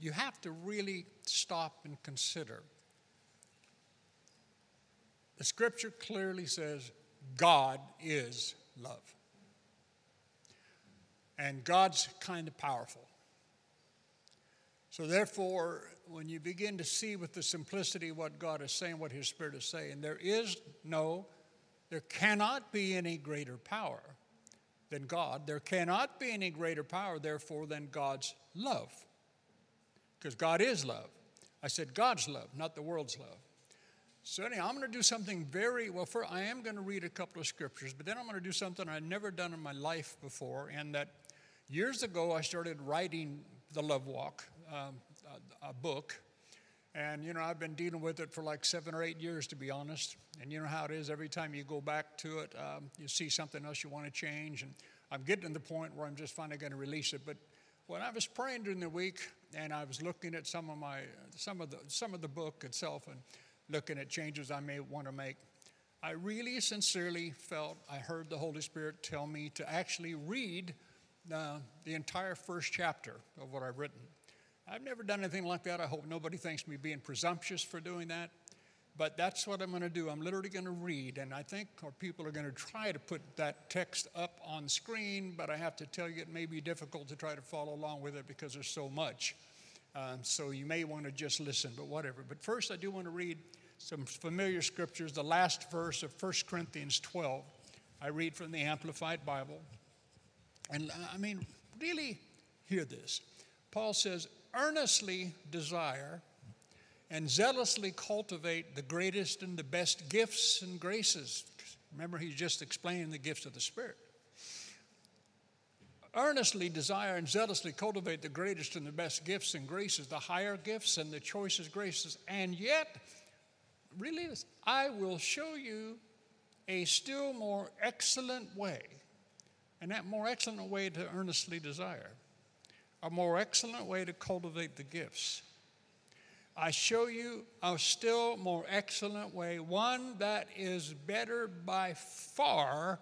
you have to really stop and consider. The scripture clearly says God is love. And God's kind of powerful. So, therefore, when you begin to see with the simplicity what God is saying, what His Spirit is saying, there is no, there cannot be any greater power than God. There cannot be any greater power, therefore, than God's love. Because God is love. I said God's love, not the world's love. So, anyhow, I'm going to do something very well. For I am going to read a couple of scriptures, but then I'm going to do something I've never done in my life before. And that years ago, I started writing the Love Walk, um, a, a book. And, you know, I've been dealing with it for like seven or eight years, to be honest. And you know how it is every time you go back to it, um, you see something else you want to change. And I'm getting to the point where I'm just finally going to release it. But when I was praying during the week and I was looking at some of my, some of the, some of the book itself and looking at changes I may want to make, I really sincerely felt I heard the Holy Spirit tell me to actually read uh, the entire first chapter of what I've written. I've never done anything like that. I hope nobody thinks me being presumptuous for doing that. But that's what I'm going to do. I'm literally going to read, and I think our people are going to try to put that text up on screen, but I have to tell you it may be difficult to try to follow along with it because there's so much. Um, so you may want to just listen, but whatever. But first, I do want to read some familiar scriptures. The last verse of 1 Corinthians 12. I read from the Amplified Bible. And I mean, really hear this. Paul says, earnestly desire and zealously cultivate the greatest and the best gifts and graces. Remember, he's just explaining the gifts of the Spirit. Earnestly desire and zealously cultivate the greatest and the best gifts and graces, the higher gifts and the choicest graces. And yet, really, I will show you a still more excellent way. And that more excellent way to earnestly desire a more excellent way to cultivate the gifts. I show you a still more excellent way, one that is better by far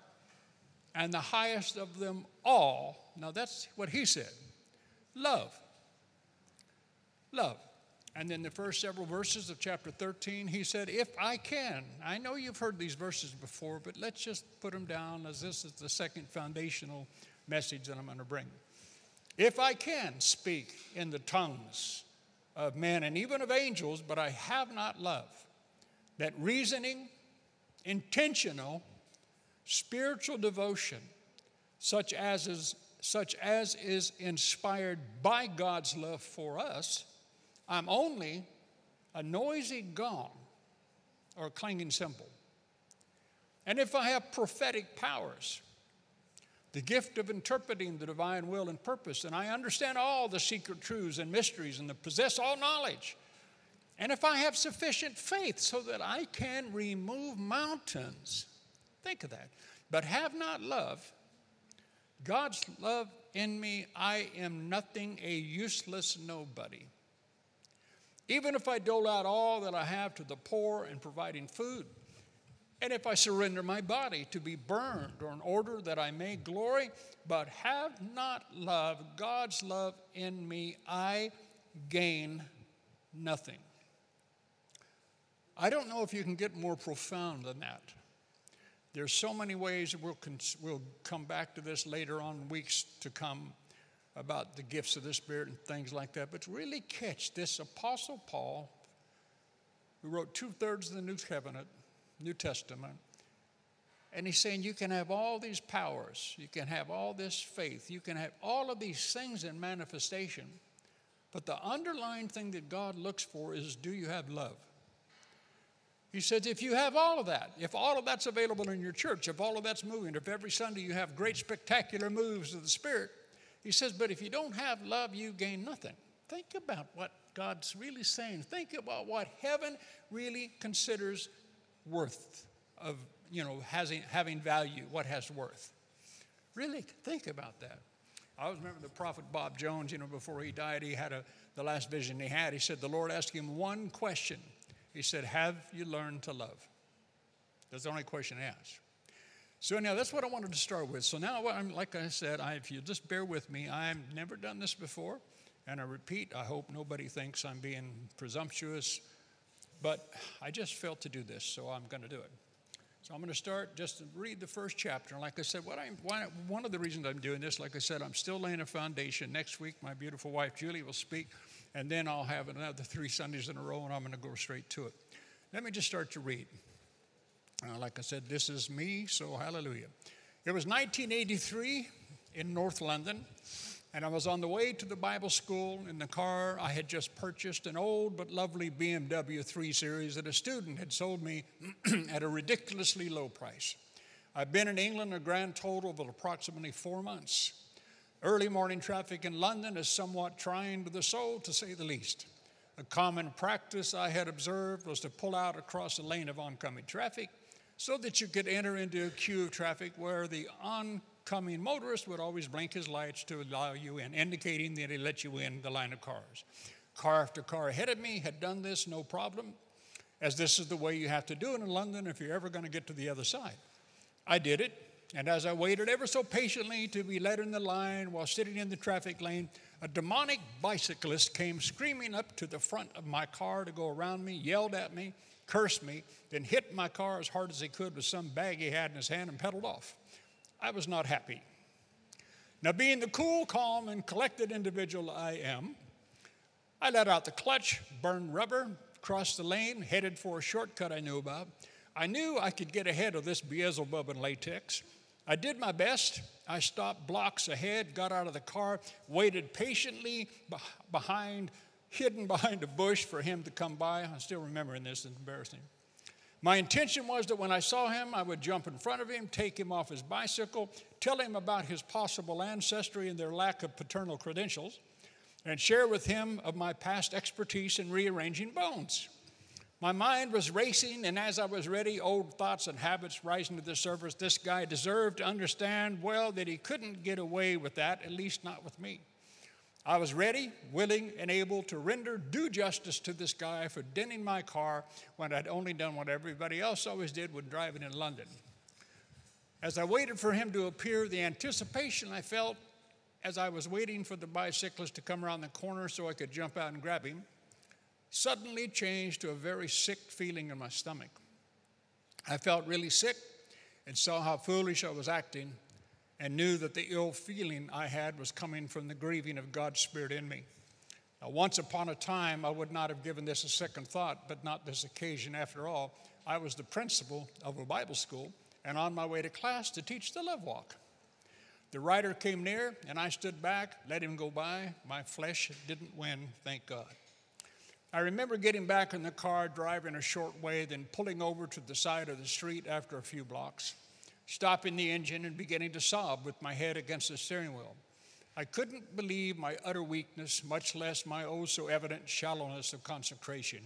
and the highest of them all. Now, that's what he said love. Love. And then the first several verses of chapter 13, he said, If I can. I know you've heard these verses before, but let's just put them down as this is the second foundational message that I'm going to bring. If I can speak in the tongues of men and even of angels, but I have not love, that reasoning, intentional, spiritual devotion, such as is, such as is inspired by God's love for us, I'm only a noisy gong or a clanging cymbal. And if I have prophetic powers, the gift of interpreting the divine will and purpose, and I understand all the secret truths and mysteries and possess all knowledge. And if I have sufficient faith so that I can remove mountains, think of that, but have not love, God's love in me, I am nothing, a useless nobody. Even if I dole out all that I have to the poor and providing food, and if I surrender my body to be burned or in order that I may glory, but have not love, God's love in me, I gain nothing. I don't know if you can get more profound than that. There's so many ways, we'll, we'll come back to this later on, weeks to come, about the gifts of the Spirit and things like that. But really catch this Apostle Paul, who wrote two thirds of the New Covenant, New Testament. And he's saying you can have all these powers, you can have all this faith, you can have all of these things in manifestation. But the underlying thing that God looks for is do you have love? He says, if you have all of that, if all of that's available in your church, if all of that's moving, if every Sunday you have great spectacular moves of the Spirit, he says, but if you don't have love, you gain nothing. Think about what God's really saying. Think about what heaven really considers worth of, you know, having, having value, what has worth. Really think about that. I always remember the prophet Bob Jones, you know, before he died, he had a, the last vision he had. He said, The Lord asked him one question. He said, Have you learned to love? That's the only question he asked. So now that's what I wanted to start with. So now, I'm, like I said, I, if you just bear with me, I've never done this before. And I repeat, I hope nobody thinks I'm being presumptuous, but I just felt to do this, so I'm going to do it. So I'm going to start just to read the first chapter. And like I said, what I'm, why, one of the reasons I'm doing this, like I said, I'm still laying a foundation. Next week, my beautiful wife Julie will speak, and then I'll have another three Sundays in a row, and I'm going to go straight to it. Let me just start to read. Uh, like I said, this is me, so hallelujah. It was 1983 in North London, and I was on the way to the Bible school in the car. I had just purchased an old but lovely BMW 3 Series that a student had sold me at a ridiculously low price. I've been in England a grand total of approximately four months. Early morning traffic in London is somewhat trying to the soul, to say the least. A common practice I had observed was to pull out across a lane of oncoming traffic so that you could enter into a queue of traffic where the oncoming motorist would always blink his lights to allow you in, indicating that he let you in the line of cars. Car after car ahead of me had done this, no problem, as this is the way you have to do it in London if you're ever going to get to the other side. I did it, and as I waited ever so patiently to be let in the line while sitting in the traffic lane, a demonic bicyclist came screaming up to the front of my car to go around me, yelled at me, cursed me, then hit my car as hard as he could with some bag he had in his hand and pedaled off. I was not happy. Now, being the cool, calm, and collected individual I am, I let out the clutch, burned rubber, crossed the lane, headed for a shortcut I knew about. I knew I could get ahead of this Beelzebub in latex. I did my best. I stopped blocks ahead, got out of the car, waited patiently behind hidden behind a bush for him to come by. I'm still remembering this, it's embarrassing. My intention was that when I saw him, I would jump in front of him, take him off his bicycle, tell him about his possible ancestry and their lack of paternal credentials, and share with him of my past expertise in rearranging bones. My mind was racing, and as I was ready, old thoughts and habits rising to the surface. This guy deserved to understand well that he couldn't get away with that, at least not with me. I was ready, willing, and able to render due justice to this guy for denting my car when I'd only done what everybody else always did when driving in London. As I waited for him to appear, the anticipation I felt as I was waiting for the bicyclist to come around the corner so I could jump out and grab him suddenly changed to a very sick feeling in my stomach. I felt really sick and saw how foolish I was acting and knew that the ill feeling I had was coming from the grieving of God's Spirit in me. Now, once upon a time, I would not have given this a second thought, but not this occasion. After all, I was the principal of a Bible school and on my way to class to teach the love walk. The rider came near, and I stood back, let him go by. My flesh didn't win, thank God. I remember getting back in the car, driving a short way, then pulling over to the side of the street after a few blocks stopping the engine and beginning to sob with my head against the steering wheel. I couldn't believe my utter weakness, much less my oh so evident shallowness of consecration.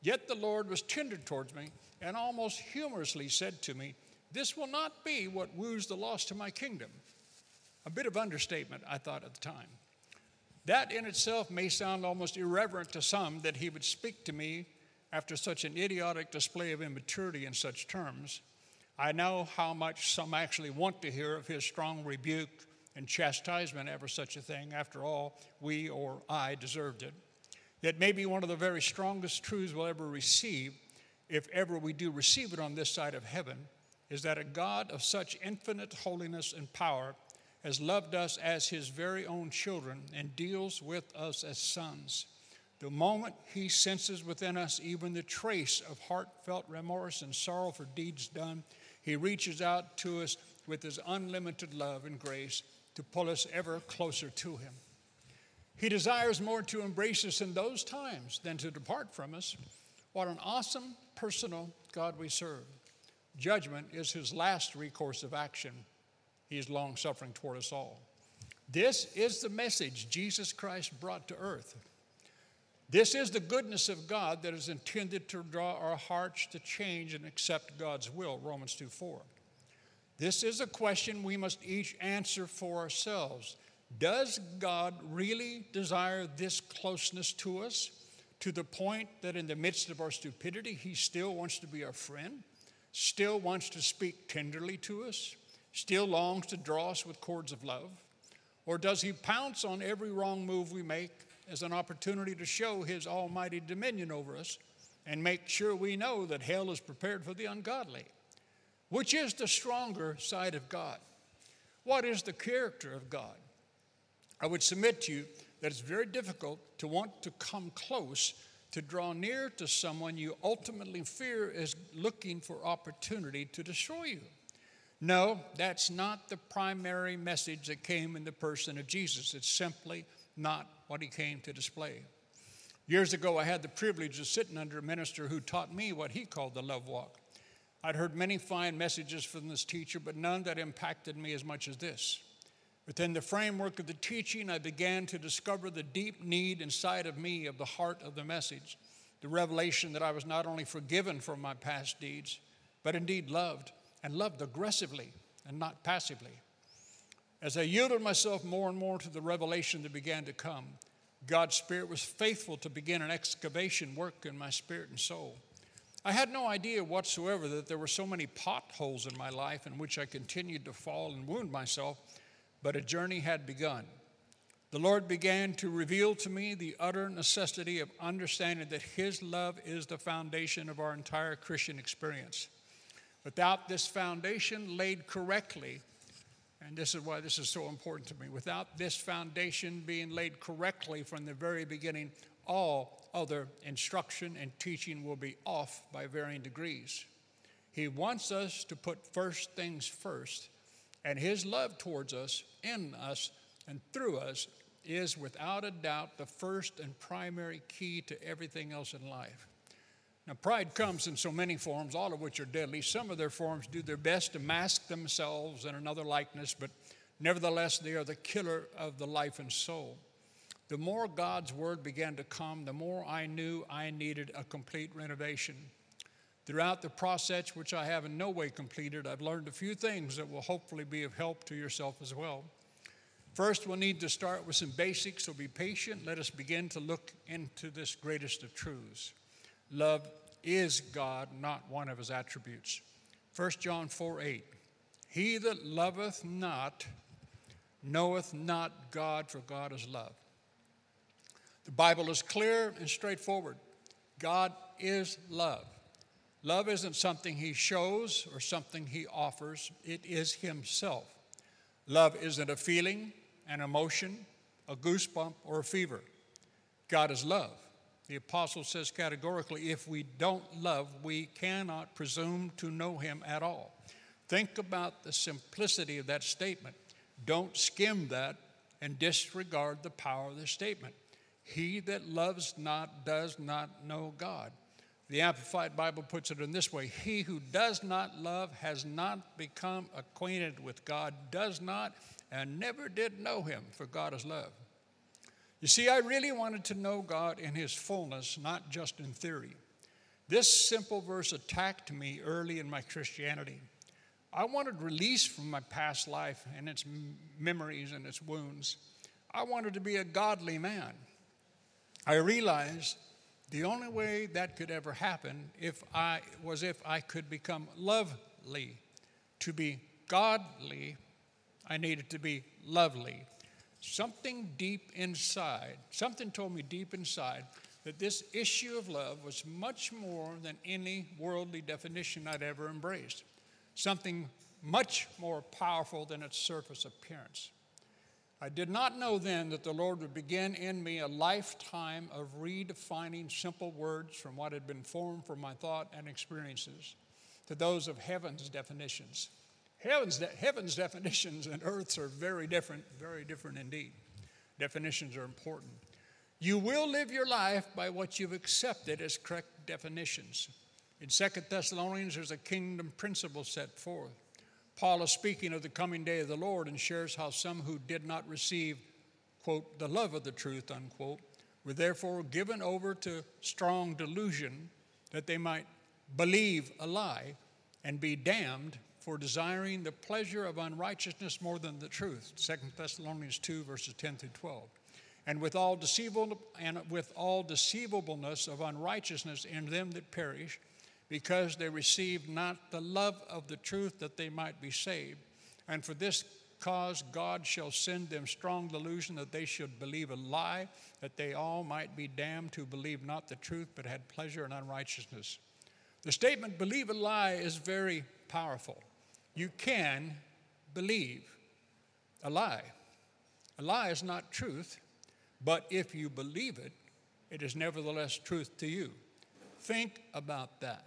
Yet the Lord was tender towards me and almost humorously said to me, This will not be what woos the lost to my kingdom. A bit of understatement, I thought at the time. That in itself may sound almost irreverent to some that he would speak to me after such an idiotic display of immaturity in such terms. I know how much some actually want to hear of his strong rebuke and chastisement ever such a thing. After all, we or I deserved it. It may be one of the very strongest truths we'll ever receive, if ever we do receive it on this side of heaven, is that a God of such infinite holiness and power has loved us as his very own children and deals with us as sons. The moment he senses within us even the trace of heartfelt remorse and sorrow for deeds done, he reaches out to us with His unlimited love and grace to pull us ever closer to Him. He desires more to embrace us in those times than to depart from us. What an awesome personal God we serve. Judgment is His last recourse of action. He is long suffering toward us all. This is the message Jesus Christ brought to earth. This is the goodness of God that is intended to draw our hearts to change and accept God's will, Romans 2 4. This is a question we must each answer for ourselves. Does God really desire this closeness to us to the point that in the midst of our stupidity, He still wants to be our friend, still wants to speak tenderly to us, still longs to draw us with cords of love? Or does he pounce on every wrong move we make as an opportunity to show his almighty dominion over us and make sure we know that hell is prepared for the ungodly? Which is the stronger side of God? What is the character of God? I would submit to you that it's very difficult to want to come close to draw near to someone you ultimately fear is looking for opportunity to destroy you. No, that's not the primary message that came in the person of Jesus. It's simply not what he came to display. Years ago, I had the privilege of sitting under a minister who taught me what he called the love walk. I'd heard many fine messages from this teacher, but none that impacted me as much as this. Within the framework of the teaching, I began to discover the deep need inside of me of the heart of the message, the revelation that I was not only forgiven for my past deeds, but indeed loved, and loved aggressively and not passively. As I yielded myself more and more to the revelation that began to come, God's Spirit was faithful to begin an excavation work in my spirit and soul. I had no idea whatsoever that there were so many potholes in my life in which I continued to fall and wound myself but a journey had begun. The Lord began to reveal to me the utter necessity of understanding that His love is the foundation of our entire Christian experience. Without this foundation laid correctly, and this is why this is so important to me, without this foundation being laid correctly from the very beginning, all other instruction and teaching will be off by varying degrees. He wants us to put first things first and his love towards us, in us, and through us is without a doubt the first and primary key to everything else in life. Now, pride comes in so many forms, all of which are deadly. Some of their forms do their best to mask themselves in another likeness, but nevertheless, they are the killer of the life and soul. The more God's word began to come, the more I knew I needed a complete renovation. Throughout the process, which I have in no way completed, I've learned a few things that will hopefully be of help to yourself as well. First, we'll need to start with some basics, so be patient. Let us begin to look into this greatest of truths. Love is God, not one of his attributes. 1 John 4 8. He that loveth not knoweth not God, for God is love. The Bible is clear and straightforward. God is love. Love isn't something he shows or something he offers, it is himself. Love isn't a feeling, an emotion, a goosebump, or a fever. God is love. The apostle says categorically if we don't love, we cannot presume to know him at all. Think about the simplicity of that statement. Don't skim that and disregard the power of the statement. He that loves not does not know God. The Amplified Bible puts it in this way He who does not love has not become acquainted with God, does not, and never did know Him, for God is love. You see, I really wanted to know God in His fullness, not just in theory. This simple verse attacked me early in my Christianity. I wanted release from my past life and its memories and its wounds. I wanted to be a godly man. I realized the only way that could ever happen if I was if I could become lovely. To be godly, I needed to be lovely. Something deep inside, something told me deep inside that this issue of love was much more than any worldly definition I'd ever embraced. Something much more powerful than its surface appearance. I did not know then that the Lord would begin in me a lifetime of redefining simple words from what had been formed from my thought and experiences to those of heaven's definitions. Heaven's, de- heaven's definitions and earth's are very different, very different indeed. Definitions are important. You will live your life by what you've accepted as correct definitions. In Second Thessalonians, there's a kingdom principle set forth. Paul is speaking of the coming day of the Lord and shares how some who did not receive, quote, the love of the truth, unquote, were therefore given over to strong delusion that they might believe a lie and be damned for desiring the pleasure of unrighteousness more than the truth. 2 Thessalonians 2, verses 10 through 12. And with all deceivable and with all deceivableness of unrighteousness in them that perish, because they received not the love of the truth that they might be saved. And for this cause God shall send them strong delusion that they should believe a lie, that they all might be damned who believe not the truth, but had pleasure in unrighteousness. The statement, believe a lie, is very powerful. You can believe a lie. A lie is not truth, but if you believe it, it is nevertheless truth to you. Think about that.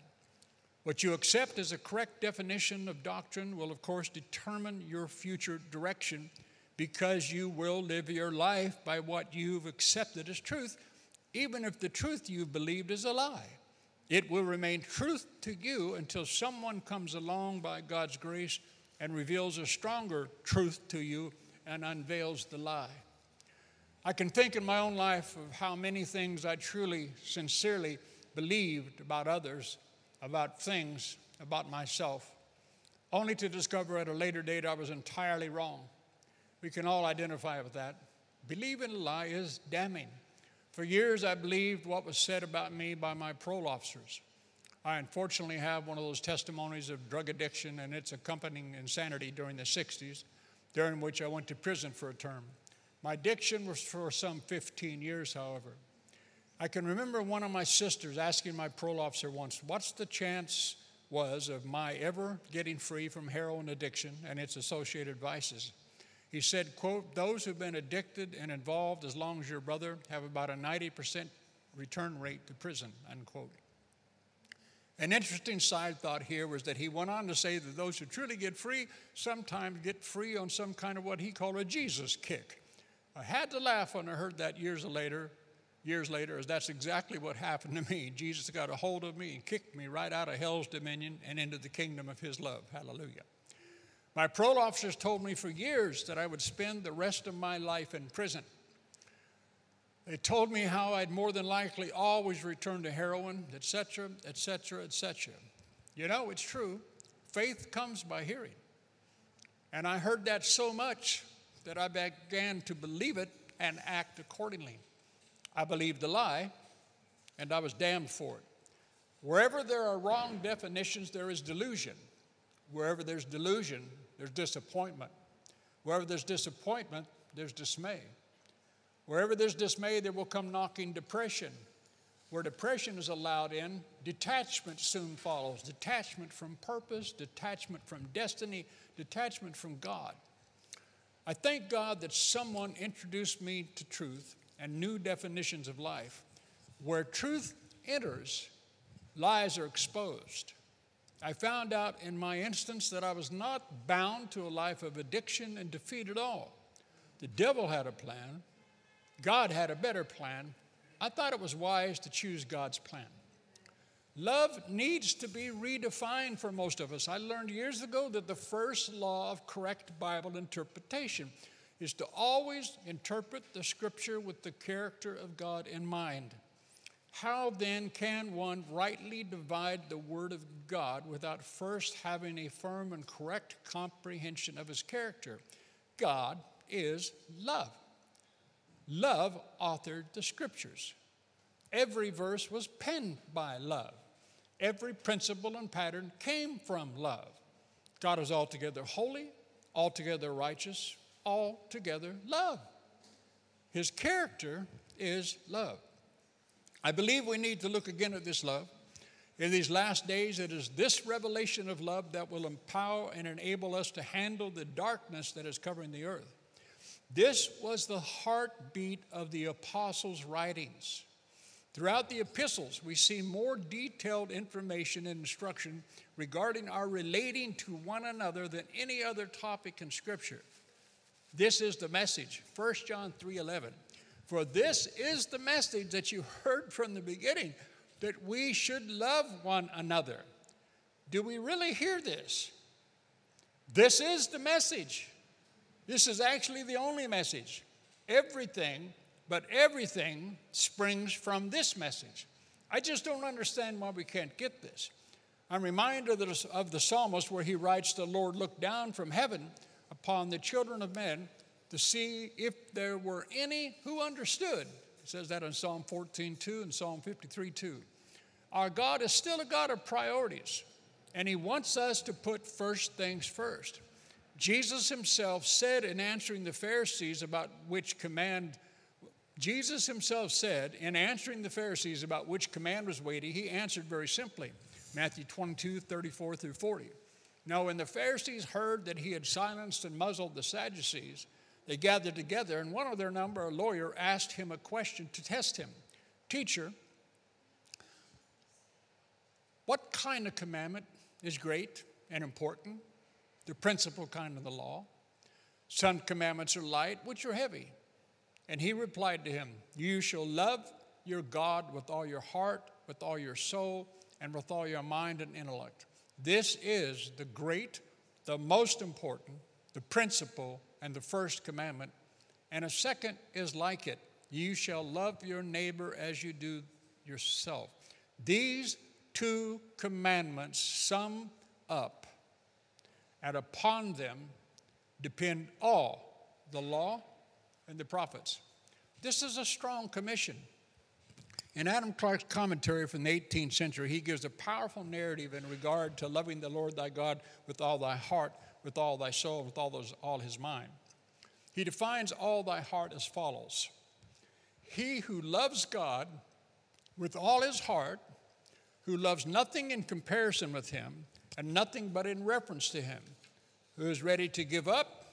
What you accept as a correct definition of doctrine will, of course, determine your future direction because you will live your life by what you've accepted as truth, even if the truth you've believed is a lie. It will remain truth to you until someone comes along by God's grace and reveals a stronger truth to you and unveils the lie. I can think in my own life of how many things I truly, sincerely believed about others about things about myself, only to discover at a later date I was entirely wrong. We can all identify with that. Believing a lie is damning. For years, I believed what was said about me by my parole officers. I unfortunately have one of those testimonies of drug addiction and its accompanying insanity during the 60s, during which I went to prison for a term. My addiction was for some 15 years, however. I can remember one of my sisters asking my parole officer once, What's the chance was of my ever getting free from heroin addiction and its associated vices? He said, quote, those who've been addicted and involved as long as your brother have about a 90% return rate to prison, unquote. An interesting side thought here was that he went on to say that those who truly get free sometimes get free on some kind of what he called a Jesus kick. I had to laugh when I heard that years later years later as that's exactly what happened to me. Jesus got a hold of me and kicked me right out of hell's dominion and into the kingdom of his love. Hallelujah. My parole officers told me for years that I would spend the rest of my life in prison. They told me how I'd more than likely always return to heroin, etc., etc., etc. You know, it's true. Faith comes by hearing. And I heard that so much that I began to believe it and act accordingly. I believed the lie, and I was damned for it. Wherever there are wrong definitions, there is delusion. Wherever there's delusion, there's disappointment. Wherever there's disappointment, there's dismay. Wherever there's dismay, there will come knocking depression. Where depression is allowed in, detachment soon follows detachment from purpose, detachment from destiny, detachment from God. I thank God that someone introduced me to truth and new definitions of life. Where truth enters, lies are exposed. I found out in my instance that I was not bound to a life of addiction and defeat at all. The devil had a plan, God had a better plan. I thought it was wise to choose God's plan. Love needs to be redefined for most of us. I learned years ago that the first law of correct Bible interpretation is to always interpret the scripture with the character of God in mind. How then can one rightly divide the word of God without first having a firm and correct comprehension of his character? God is love. Love authored the scriptures. Every verse was penned by love. Every principle and pattern came from love. God is altogether holy, altogether righteous, altogether love. His character is love. I believe we need to look again at this love. In these last days, it is this revelation of love that will empower and enable us to handle the darkness that is covering the earth. This was the heartbeat of the apostles' writings. Throughout the epistles, we see more detailed information and instruction regarding our relating to one another than any other topic in Scripture. This is the message. 1 John 3:11. For this is the message that you heard from the beginning that we should love one another. Do we really hear this? This is the message. This is actually the only message. Everything, but everything springs from this message. I just don't understand why we can't get this. I'm reminded of the psalmist where he writes, The Lord looked down from heaven upon the children of men to see if there were any who understood. It says that in Psalm 14 2 and Psalm 53 2. Our God is still a God of priorities, and He wants us to put first things first. Jesus himself said in answering the Pharisees about which command, Jesus himself said in answering the Pharisees about which command was weighty, he answered very simply Matthew 22, 34 through 40. Now, when the Pharisees heard that he had silenced and muzzled the Sadducees, they gathered together, and one of their number, a lawyer, asked him a question to test him Teacher, what kind of commandment is great and important? The principal kind of the law. Some commandments are light, which are heavy. And he replied to him, You shall love your God with all your heart, with all your soul, and with all your mind and intellect. This is the great, the most important, the principal, and the first commandment. And a second is like it you shall love your neighbor as you do yourself. These two commandments sum up, and upon them depend all the law and the prophets. This is a strong commission. In Adam Clarke's commentary from the 18th century, he gives a powerful narrative in regard to loving the Lord thy God with all thy heart, with all thy soul, with all, those, all his mind. He defines all thy heart as follows He who loves God with all his heart, who loves nothing in comparison with him, and nothing but in reference to him, who is ready to give up,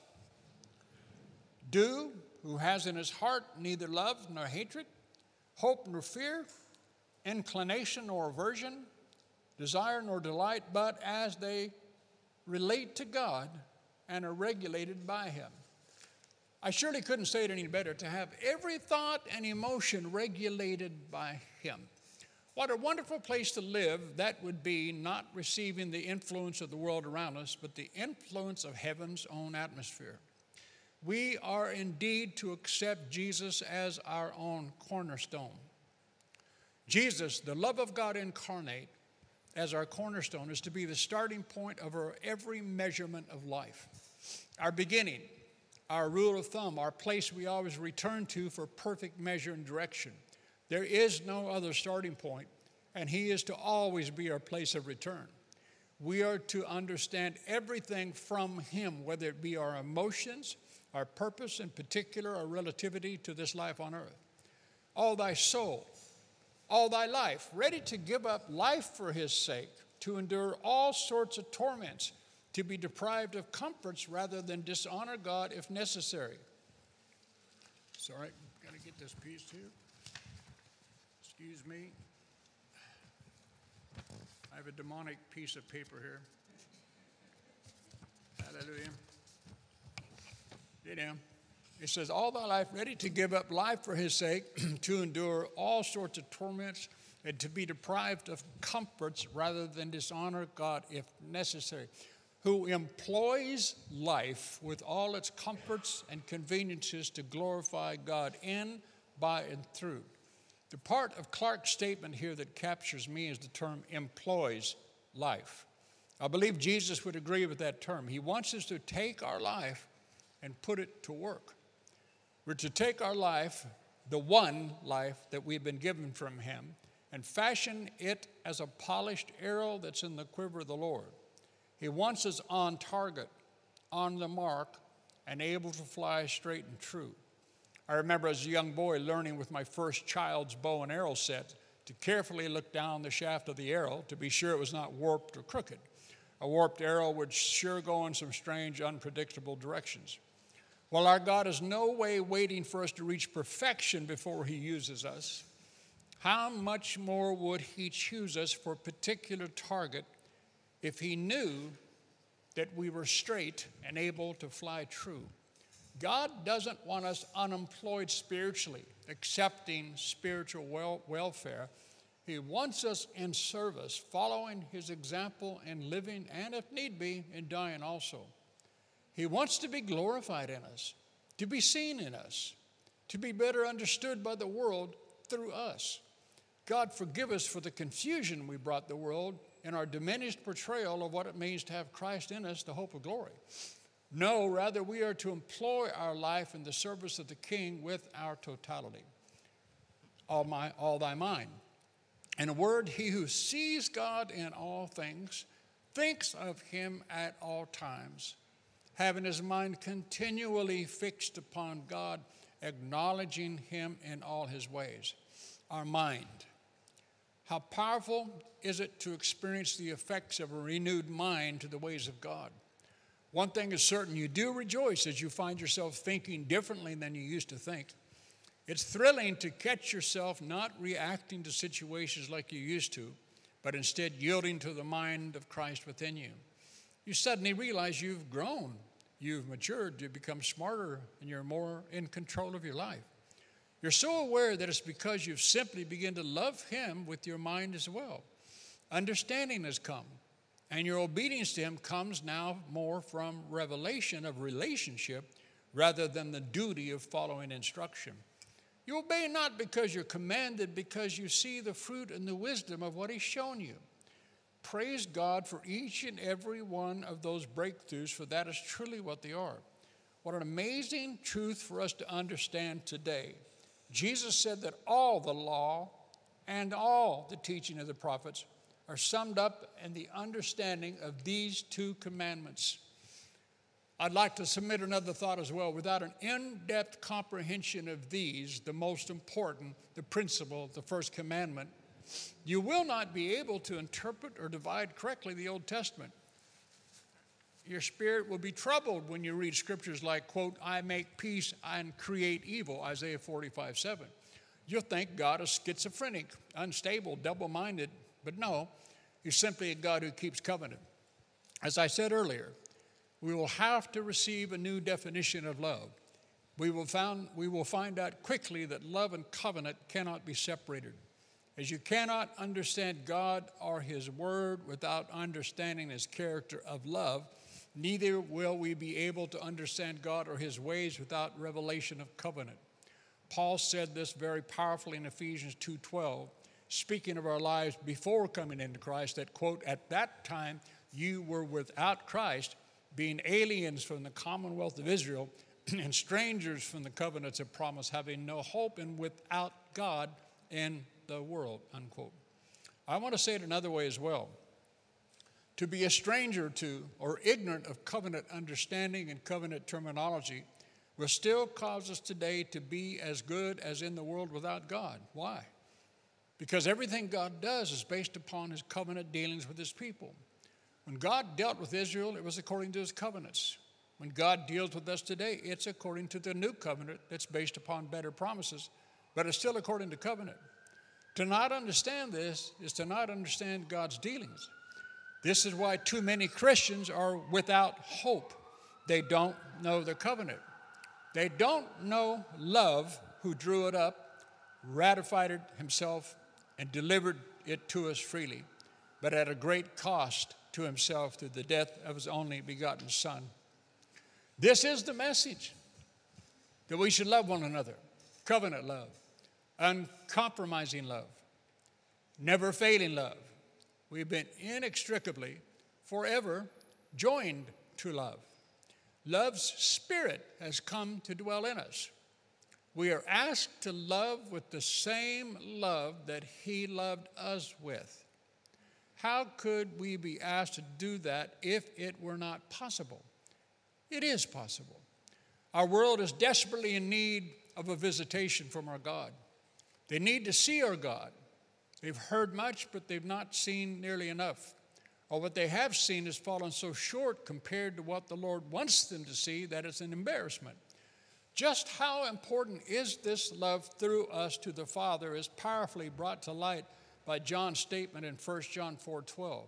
do, who has in his heart neither love nor hatred, hope nor fear, inclination nor aversion, desire nor delight, but as they relate to God and are regulated by Him. I surely couldn't say it any better to have every thought and emotion regulated by Him. What a wonderful place to live that would be, not receiving the influence of the world around us, but the influence of heaven's own atmosphere. We are indeed to accept Jesus as our own cornerstone. Jesus, the love of God incarnate, as our cornerstone, is to be the starting point of our every measurement of life. Our beginning, our rule of thumb, our place we always return to for perfect measure and direction. There is no other starting point, and He is to always be our place of return. We are to understand everything from Him, whether it be our emotions, our purpose, in particular, our relativity to this life on earth. All thy soul, all thy life, ready to give up life for His sake, to endure all sorts of torments, to be deprived of comforts rather than dishonor God if necessary. Sorry, got to get this piece here. Excuse me. I have a demonic piece of paper here. Hallelujah. Know, it says, All thy life ready to give up life for his sake, to endure all sorts of torments, and to be deprived of comforts rather than dishonor God if necessary. Who employs life with all its comforts and conveniences to glorify God in, by, and through. The part of Clarke's statement here that captures me is the term employs life. I believe Jesus would agree with that term. He wants us to take our life and put it to work. We're to take our life, the one life that we've been given from Him, and fashion it as a polished arrow that's in the quiver of the Lord. He wants us on target, on the mark, and able to fly straight and true. I remember as a young boy learning with my first child's bow and arrow set to carefully look down the shaft of the arrow to be sure it was not warped or crooked. A warped arrow would sure go in some strange, unpredictable directions. Well, our God is no way waiting for us to reach perfection before He uses us. How much more would He choose us for a particular target if He knew that we were straight and able to fly true? God doesn't want us unemployed spiritually, accepting spiritual wel- welfare. He wants us in service, following His example and living, and if need be, in dying also. He wants to be glorified in us, to be seen in us, to be better understood by the world through us. God, forgive us for the confusion we brought the world in our diminished portrayal of what it means to have Christ in us, the hope of glory. No, rather, we are to employ our life in the service of the King with our totality. All, my, all thy mind. In a word, he who sees God in all things thinks of him at all times. Having his mind continually fixed upon God, acknowledging him in all his ways. Our mind. How powerful is it to experience the effects of a renewed mind to the ways of God? One thing is certain you do rejoice as you find yourself thinking differently than you used to think. It's thrilling to catch yourself not reacting to situations like you used to, but instead yielding to the mind of Christ within you. You suddenly realize you've grown, you've matured, you've become smarter, and you're more in control of your life. You're so aware that it's because you've simply begun to love Him with your mind as well. Understanding has come, and your obedience to Him comes now more from revelation of relationship rather than the duty of following instruction. You obey not because you're commanded, because you see the fruit and the wisdom of what He's shown you. Praise God for each and every one of those breakthroughs, for that is truly what they are. What an amazing truth for us to understand today. Jesus said that all the law and all the teaching of the prophets are summed up in the understanding of these two commandments. I'd like to submit another thought as well. Without an in depth comprehension of these, the most important, the principal, the first commandment, you will not be able to interpret or divide correctly the Old Testament. Your spirit will be troubled when you read scriptures like, quote, I make peace and create evil, Isaiah 45 7. You'll think God is schizophrenic, unstable, double minded, but no, He's simply a God who keeps covenant. As I said earlier, we will have to receive a new definition of love. We will, found, we will find out quickly that love and covenant cannot be separated. As you cannot understand God or His Word without understanding His character of love, neither will we be able to understand God or His ways without revelation of covenant. Paul said this very powerfully in Ephesians 2:12, speaking of our lives before coming into Christ, that quote, at that time you were without Christ, being aliens from the commonwealth of Israel and strangers from the covenants of promise, having no hope and without God in the world, unquote. I want to say it another way as well. To be a stranger to or ignorant of covenant understanding and covenant terminology will still cause us today to be as good as in the world without God. Why? Because everything God does is based upon his covenant dealings with his people. When God dealt with Israel, it was according to his covenants. When God deals with us today, it's according to the new covenant that's based upon better promises, but it's still according to covenant. To not understand this is to not understand God's dealings. This is why too many Christians are without hope. They don't know the covenant. They don't know love, who drew it up, ratified it himself, and delivered it to us freely, but at a great cost to himself through the death of his only begotten Son. This is the message that we should love one another covenant love, uncompromising love, never failing love. We've been inextricably, forever joined to love. Love's spirit has come to dwell in us. We are asked to love with the same love that He loved us with. How could we be asked to do that if it were not possible? It is possible. Our world is desperately in need of a visitation from our God. They need to see our God. They've heard much, but they've not seen nearly enough. Or what they have seen has fallen so short compared to what the Lord wants them to see that it's an embarrassment. Just how important is this love through us to the Father is powerfully brought to light by John's statement in 1 John 4:12.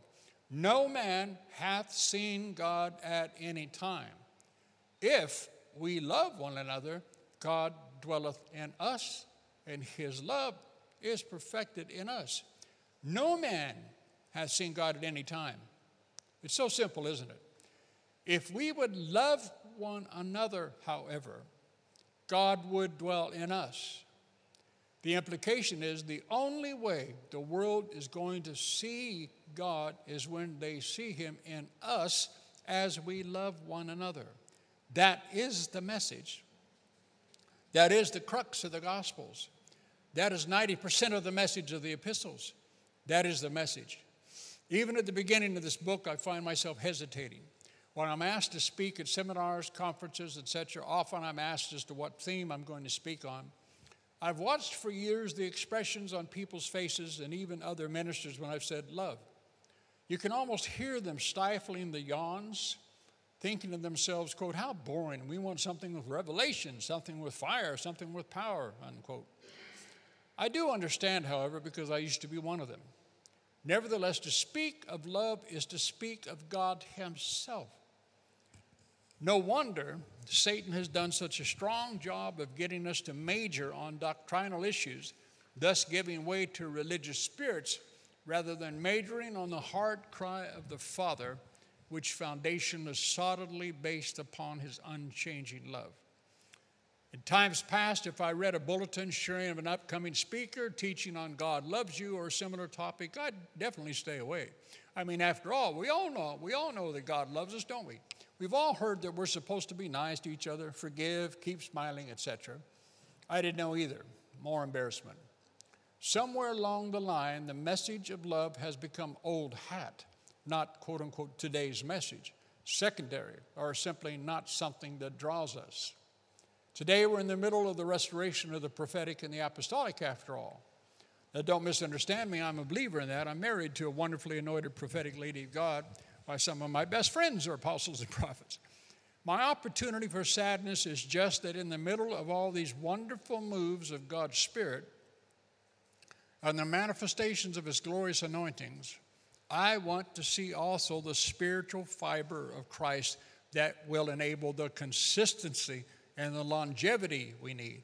No man hath seen God at any time. If we love one another, God dwelleth in us, and his love is perfected in us. No man hath seen God at any time. It's so simple, isn't it? If we would love one another, however, God would dwell in us. The implication is the only way the world is going to see God is when they see Him in us as we love one another. That is the message. That is the crux of the Gospels. That is 90% of the message of the epistles. That is the message. Even at the beginning of this book, I find myself hesitating. When I'm asked to speak at seminars, conferences, etc., often I'm asked as to what theme I'm going to speak on. I've watched for years the expressions on people's faces and even other ministers when I've said love. You can almost hear them stifling the yawns, thinking to themselves, quote, how boring. We want something with revelation, something with fire, something with power, unquote. I do understand, however, because I used to be one of them. Nevertheless, to speak of love is to speak of God Himself. No wonder Satan has done such a strong job of getting us to major on doctrinal issues, thus giving way to religious spirits rather than majoring on the heart cry of the Father, which foundation is solidly based upon his unchanging love. In times past, if I read a bulletin sharing of an upcoming speaker teaching on God loves you or a similar topic, I'd definitely stay away. I mean, after all, we all know we all know that God loves us, don't we? We've all heard that we're supposed to be nice to each other, forgive, keep smiling, etc. I didn't know either. More embarrassment. Somewhere along the line, the message of love has become old hat, not quote unquote today's message, secondary, or simply not something that draws us. Today, we're in the middle of the restoration of the prophetic and the apostolic, after all. Now, don't misunderstand me, I'm a believer in that. I'm married to a wonderfully anointed prophetic lady of God by some of my best friends are apostles and prophets. My opportunity for sadness is just that in the middle of all these wonderful moves of God's Spirit, and the manifestations of his glorious anointings, I want to see also the spiritual fiber of Christ that will enable the consistency and the longevity we need.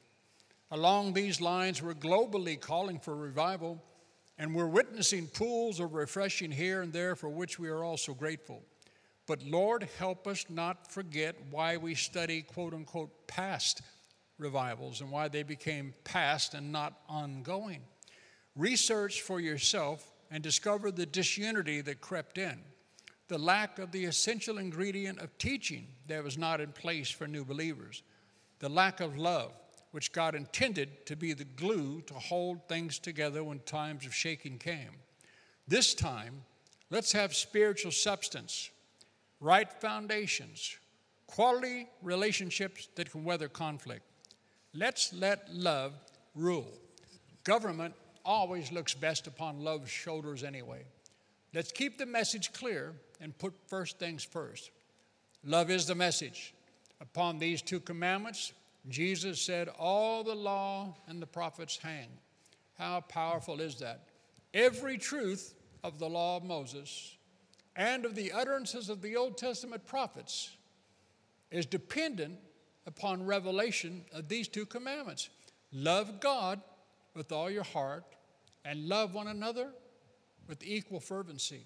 Along these lines, we're globally calling for revival, and we're witnessing pools of refreshing here and there for which we are also grateful. But Lord, help us not forget why we study quote unquote past revivals and why they became past and not ongoing. Research for yourself and discover the disunity that crept in, the lack of the essential ingredient of teaching that was not in place for new believers, the lack of love, which God intended to be the glue to hold things together when times of shaking came. This time, let's have spiritual substance, right foundations, quality relationships that can weather conflict. Let's let love rule. Government always looks best upon love's shoulders anyway. Let's keep the message clear and put first things first. Love is the message. Upon these two commandments, Jesus said, All the law and the prophets hang. How powerful is that? Every truth of the law of Moses and of the utterances of the Old Testament prophets is dependent upon revelation of these two commandments. Love God with all your heart and love one another with equal fervency.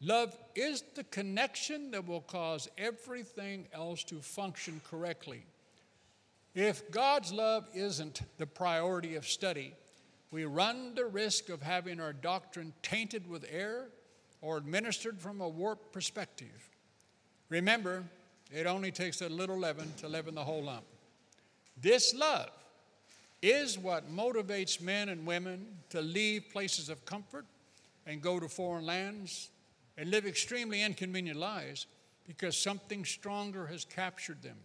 Love is the connection that will cause everything else to function correctly. If God's love isn't the priority of study, we run the risk of having our doctrine tainted with error or administered from a warped perspective. Remember, it only takes a little leaven to leaven the whole lump. This love is what motivates men and women to leave places of comfort and go to foreign lands and live extremely inconvenient lives because something stronger has captured them.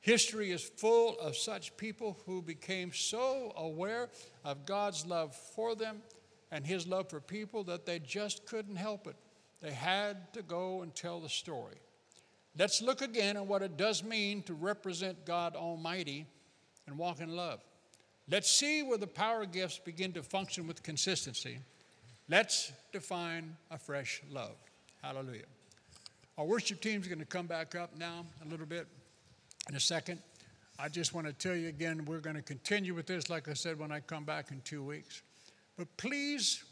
History is full of such people who became so aware of God's love for them and His love for people that they just couldn't help it. They had to go and tell the story. Let's look again at what it does mean to represent God Almighty and walk in love. Let's see where the power gifts begin to function with consistency. Let's define a fresh love. Hallelujah. Our worship team is going to come back up now a little bit in a second. I just want to tell you again, we're going to continue with this, like I said, when I come back in two weeks. But please,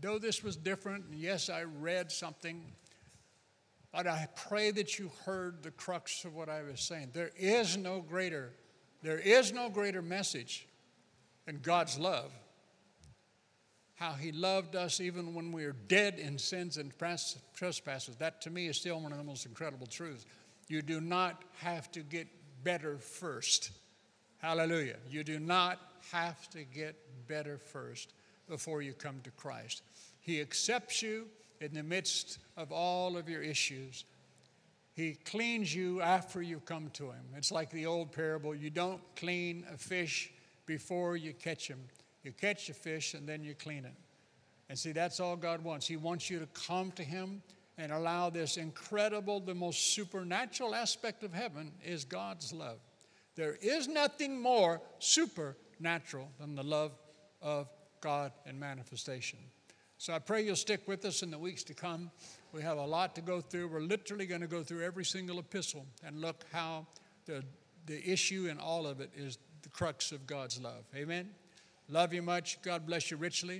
though this was different, and yes, I read something, but I pray that you heard the crux of what I was saying. There is no greater, there is no greater message and God's love. How he loved us even when we were dead in sins and trespasses. That to me is still one of the most incredible truths. You do not have to get better first. Hallelujah. You do not have to get better first before you come to Christ. He accepts you in the midst of all of your issues. He cleans you after you come to Him. It's like the old parable you don't clean a fish before you catch him. You catch a fish and then you clean it. And see, that's all God wants. He wants you to come to Him and allow this incredible, the most supernatural aspect of heaven is God's love. There is nothing more supernatural than the love of God in manifestation. So I pray you'll stick with us in the weeks to come. We have a lot to go through. We're literally going to go through every single epistle and look how the, the issue in all of it is the crux of God's love. Amen. Love you much. God bless you richly.